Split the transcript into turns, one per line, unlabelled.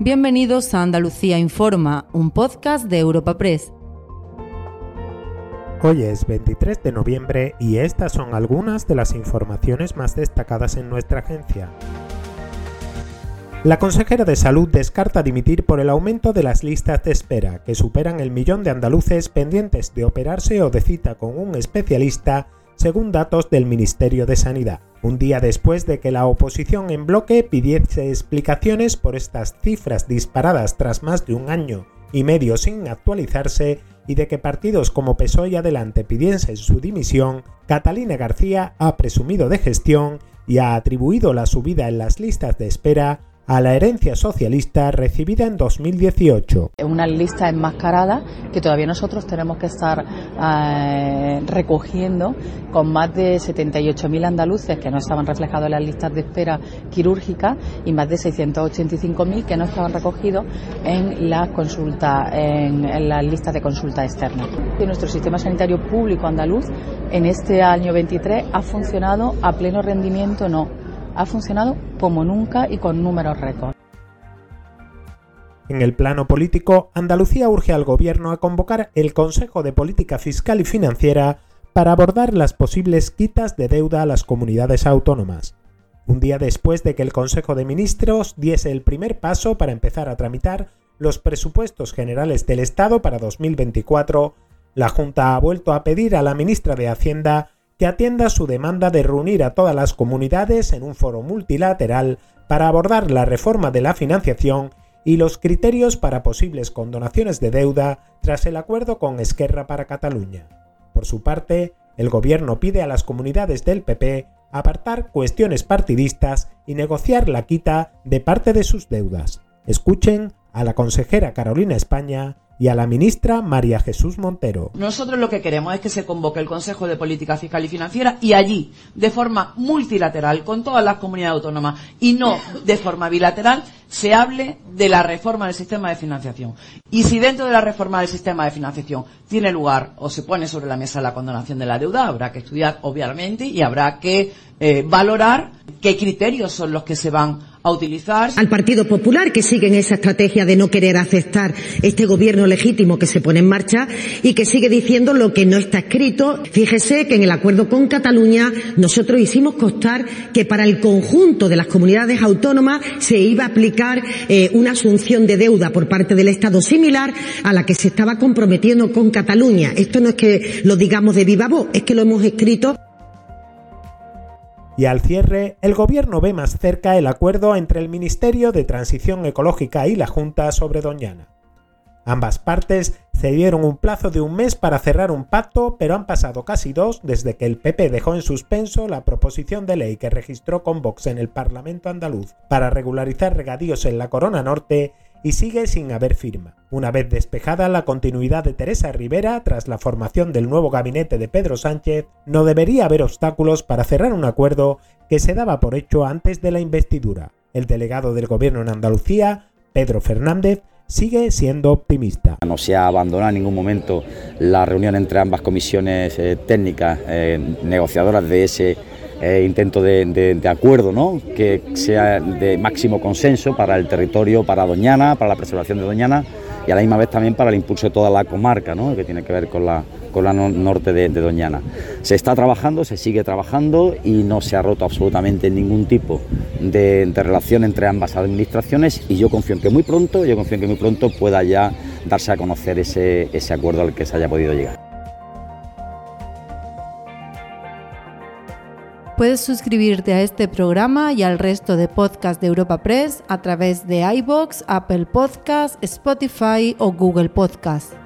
Bienvenidos a Andalucía Informa, un podcast de Europa Press.
Hoy es 23 de noviembre y estas son algunas de las informaciones más destacadas en nuestra agencia. La consejera de Salud descarta dimitir por el aumento de las listas de espera, que superan el millón de andaluces pendientes de operarse o de cita con un especialista, según datos del Ministerio de Sanidad un día después de que la oposición en bloque pidiese explicaciones por estas cifras disparadas tras más de un año y medio sin actualizarse y de que partidos como PSOE y Adelante pidiesen su dimisión, Catalina García ha presumido de gestión y ha atribuido la subida en las listas de espera a la herencia socialista recibida en 2018.
Es una lista enmascarada que todavía nosotros tenemos que estar eh, recogiendo con más de 78.000 andaluces que no estaban reflejados en las listas de espera quirúrgica y más de 685.000 que no estaban recogidos en las consultas, en, las listas de consulta externa. Nuestro sistema sanitario público andaluz en este año 23 ha funcionado a pleno rendimiento, no ha funcionado como nunca y con números récord.
En el plano político, Andalucía urge al Gobierno a convocar el Consejo de Política Fiscal y Financiera para abordar las posibles quitas de deuda a las comunidades autónomas. Un día después de que el Consejo de Ministros diese el primer paso para empezar a tramitar los presupuestos generales del Estado para 2024, la Junta ha vuelto a pedir a la ministra de Hacienda que atienda su demanda de reunir a todas las comunidades en un foro multilateral para abordar la reforma de la financiación y los criterios para posibles condonaciones de deuda tras el acuerdo con Esquerra para Cataluña. Por su parte, el gobierno pide a las comunidades del PP apartar cuestiones partidistas y negociar la quita de parte de sus deudas. Escuchen a la consejera Carolina España y a la ministra María Jesús Montero.
Nosotros lo que queremos es que se convoque el Consejo de Política Fiscal y Financiera y allí, de forma multilateral, con todas las comunidades autónomas y no de forma bilateral, se hable de la reforma del sistema de financiación. Y si dentro de la reforma del sistema de financiación tiene lugar o se pone sobre la mesa la condonación de la deuda, habrá que estudiar, obviamente, y habrá que eh, valorar qué criterios son los que se van utilizar.
Al Partido Popular, que sigue en esa estrategia de no querer aceptar este gobierno legítimo que se pone en marcha y que sigue diciendo lo que no está escrito. Fíjese que en el acuerdo con Cataluña nosotros hicimos constar que para el conjunto de las comunidades autónomas se iba a aplicar eh, una asunción de deuda por parte del Estado similar a la que se estaba comprometiendo con Cataluña. Esto no es que lo digamos de viva voz, es que lo hemos escrito.
Y al cierre, el Gobierno ve más cerca el acuerdo entre el Ministerio de Transición Ecológica y la Junta sobre Doñana. Ambas partes se dieron un plazo de un mes para cerrar un pacto, pero han pasado casi dos desde que el PP dejó en suspenso la proposición de ley que registró con Vox en el Parlamento andaluz para regularizar regadíos en la Corona Norte y sigue sin haber firma. Una vez despejada la continuidad de Teresa Rivera tras la formación del nuevo gabinete de Pedro Sánchez, no debería haber obstáculos para cerrar un acuerdo que se daba por hecho antes de la investidura. El delegado del gobierno en Andalucía, Pedro Fernández, sigue siendo optimista.
No se ha abandonado en ningún momento la reunión entre ambas comisiones eh, técnicas eh, negociadoras de ese eh, intento de, acuerdo, ¿no? que sea de máximo consenso para el territorio, para Doñana, para la preservación de Doñana y a la misma vez también para el impulso de toda la comarca, ¿no? que tiene que ver con la, con la norte de, Doñana. Se está trabajando, se sigue trabajando y no se ha roto absolutamente ningún tipo de, relación entre ambas administraciones y yo confío en que muy pronto, yo confío en que muy pronto pueda ya darse a conocer ese, ese acuerdo al que se haya podido llegar.
Puedes suscribirte a este programa y al resto de podcasts de Europa Press a través de iBox, Apple Podcasts, Spotify o Google Podcasts.